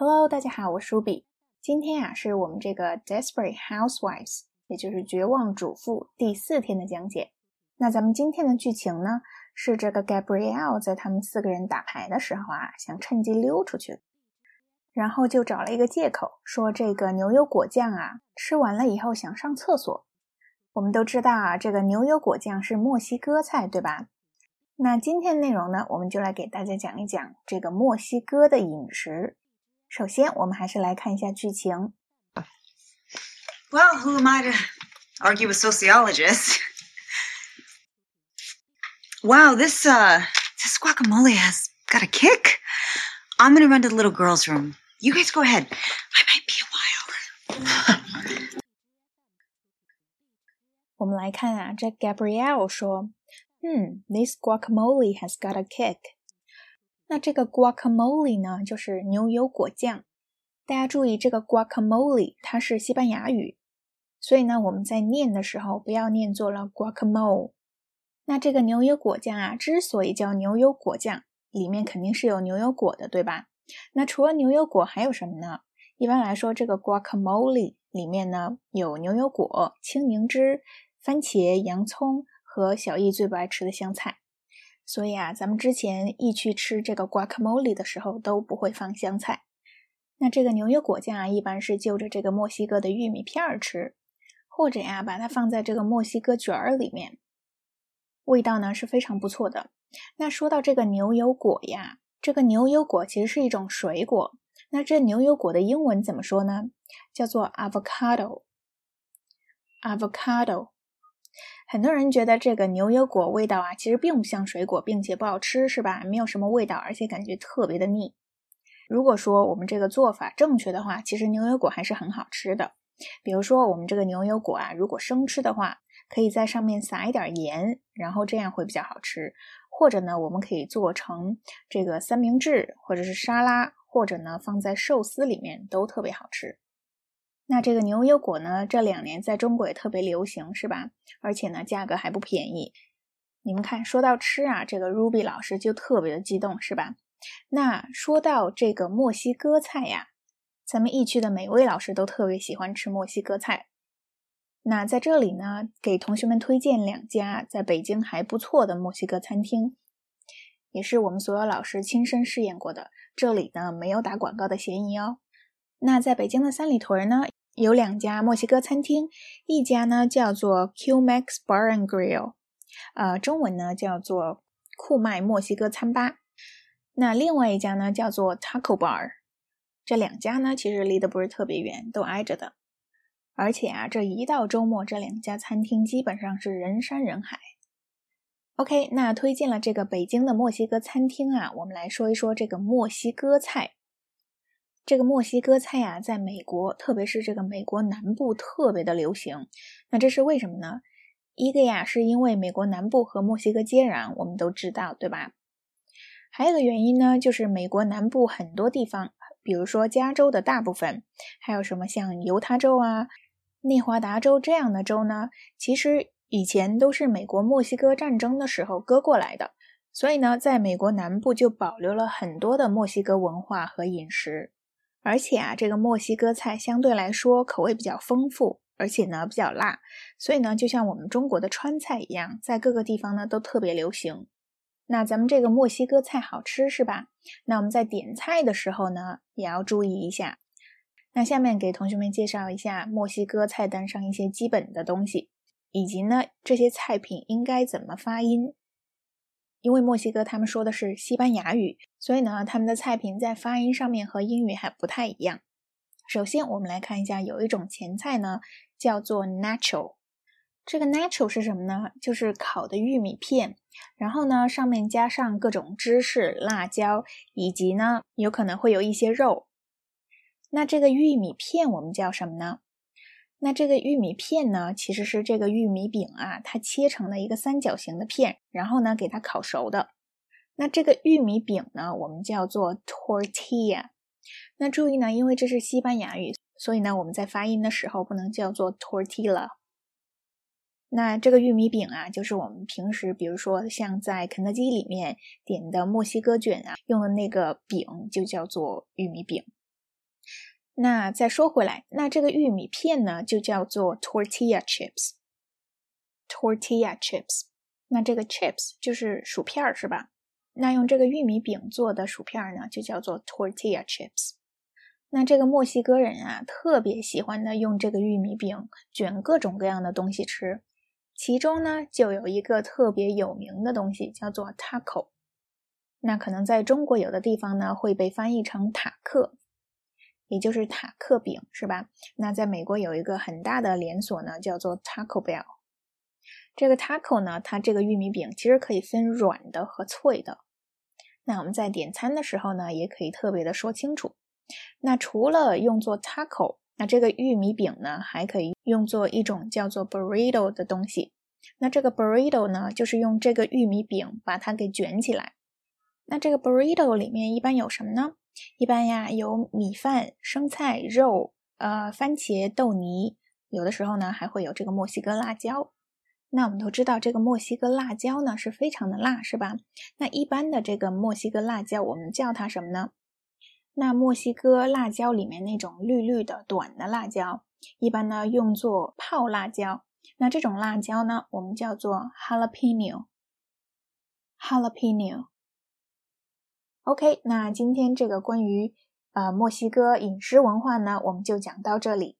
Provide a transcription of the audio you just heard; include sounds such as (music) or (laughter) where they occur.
Hello，大家好，我是 Ruby。今天啊，是我们这个《Desperate Housewives》，也就是《绝望主妇》第四天的讲解。那咱们今天的剧情呢，是这个 Gabrielle 在他们四个人打牌的时候啊，想趁机溜出去，然后就找了一个借口，说这个牛油果酱啊，吃完了以后想上厕所。我们都知道啊，这个牛油果酱是墨西哥菜，对吧？那今天内容呢，我们就来给大家讲一讲这个墨西哥的饮食。首先，我们还是来看一下剧情。Well, who am I to argue with sociologists? wow, this uh this guacamole has got a kick. I'm gonna run to the little girl's room. You guys go ahead. I might be a while. (laughs) 我们来看啊，这 Gabrielle 说：“嗯，this guacamole has got a kick。” 那这个 guacamole 呢，就是牛油果酱。大家注意，这个 guacamole 它是西班牙语，所以呢，我们在念的时候不要念作了 guacamole。那这个牛油果酱啊，之所以叫牛油果酱，里面肯定是有牛油果的，对吧？那除了牛油果还有什么呢？一般来说，这个 guacamole 里面呢有牛油果、青柠汁、番茄、洋葱和小易最不爱吃的香菜。所以啊，咱们之前一去吃这个 guacamole 的时候都不会放香菜。那这个牛油果酱啊，一般是就着这个墨西哥的玉米片儿吃，或者呀，把它放在这个墨西哥卷儿里面，味道呢是非常不错的。那说到这个牛油果呀，这个牛油果其实是一种水果。那这牛油果的英文怎么说呢？叫做 avocado，avocado。很多人觉得这个牛油果味道啊，其实并不像水果，并且不好吃，是吧？没有什么味道，而且感觉特别的腻。如果说我们这个做法正确的话，其实牛油果还是很好吃的。比如说我们这个牛油果啊，如果生吃的话，可以在上面撒一点盐，然后这样会比较好吃。或者呢，我们可以做成这个三明治，或者是沙拉，或者呢放在寿司里面，都特别好吃。那这个牛油果呢，这两年在中国也特别流行，是吧？而且呢，价格还不便宜。你们看，说到吃啊，这个 Ruby 老师就特别的激动，是吧？那说到这个墨西哥菜呀，咱们疫区的每位老师都特别喜欢吃墨西哥菜。那在这里呢，给同学们推荐两家在北京还不错的墨西哥餐厅，也是我们所有老师亲身试验过的。这里呢，没有打广告的嫌疑哦。那在北京的三里屯呢？有两家墨西哥餐厅，一家呢叫做 Q Max Bar and Grill，呃，中文呢叫做酷麦墨西哥餐吧。那另外一家呢叫做 Taco Bar。这两家呢其实离得不是特别远，都挨着的。而且啊，这一到周末，这两家餐厅基本上是人山人海。OK，那推荐了这个北京的墨西哥餐厅啊，我们来说一说这个墨西哥菜。这个墨西哥菜呀，在美国，特别是这个美国南部特别的流行。那这是为什么呢？一个呀，是因为美国南部和墨西哥接壤，我们都知道，对吧？还有个原因呢，就是美国南部很多地方，比如说加州的大部分，还有什么像犹他州啊、内华达州这样的州呢，其实以前都是美国墨西哥战争的时候割过来的，所以呢，在美国南部就保留了很多的墨西哥文化和饮食。而且啊，这个墨西哥菜相对来说口味比较丰富，而且呢比较辣，所以呢就像我们中国的川菜一样，在各个地方呢都特别流行。那咱们这个墨西哥菜好吃是吧？那我们在点菜的时候呢也要注意一下。那下面给同学们介绍一下墨西哥菜单上一些基本的东西，以及呢这些菜品应该怎么发音。因为墨西哥他们说的是西班牙语，所以呢，他们的菜品在发音上面和英语还不太一样。首先，我们来看一下，有一种前菜呢，叫做 nacho。这个 nacho 是什么呢？就是烤的玉米片，然后呢，上面加上各种芝士、辣椒，以及呢，有可能会有一些肉。那这个玉米片我们叫什么呢？那这个玉米片呢，其实是这个玉米饼啊，它切成了一个三角形的片，然后呢给它烤熟的。那这个玉米饼呢，我们叫做 tortilla。那注意呢，因为这是西班牙语，所以呢我们在发音的时候不能叫做 tortilla。那这个玉米饼啊，就是我们平时比如说像在肯德基里面点的墨西哥卷啊，用的那个饼就叫做玉米饼。那再说回来，那这个玉米片呢，就叫做 tortilla chips。tortilla chips，那这个 chips 就是薯片儿，是吧？那用这个玉米饼做的薯片儿呢，就叫做 tortilla chips。那这个墨西哥人啊，特别喜欢的用这个玉米饼卷各种各样的东西吃，其中呢，就有一个特别有名的东西，叫做 taco。那可能在中国有的地方呢，会被翻译成塔克。也就是塔克饼是吧？那在美国有一个很大的连锁呢，叫做 Taco Bell。这个 taco 呢，它这个玉米饼其实可以分软的和脆的。那我们在点餐的时候呢，也可以特别的说清楚。那除了用作 taco，那这个玉米饼呢，还可以用作一种叫做 burrito 的东西。那这个 burrito 呢，就是用这个玉米饼把它给卷起来。那这个 burrito 里面一般有什么呢？一般呀，有米饭、生菜、肉，呃，番茄、豆泥，有的时候呢还会有这个墨西哥辣椒。那我们都知道，这个墨西哥辣椒呢是非常的辣，是吧？那一般的这个墨西哥辣椒，我们叫它什么呢？那墨西哥辣椒里面那种绿绿的短的辣椒，一般呢用作泡辣椒。那这种辣椒呢，我们叫做 jalapeno。jalapeno。OK，那今天这个关于呃墨西哥饮食文化呢，我们就讲到这里。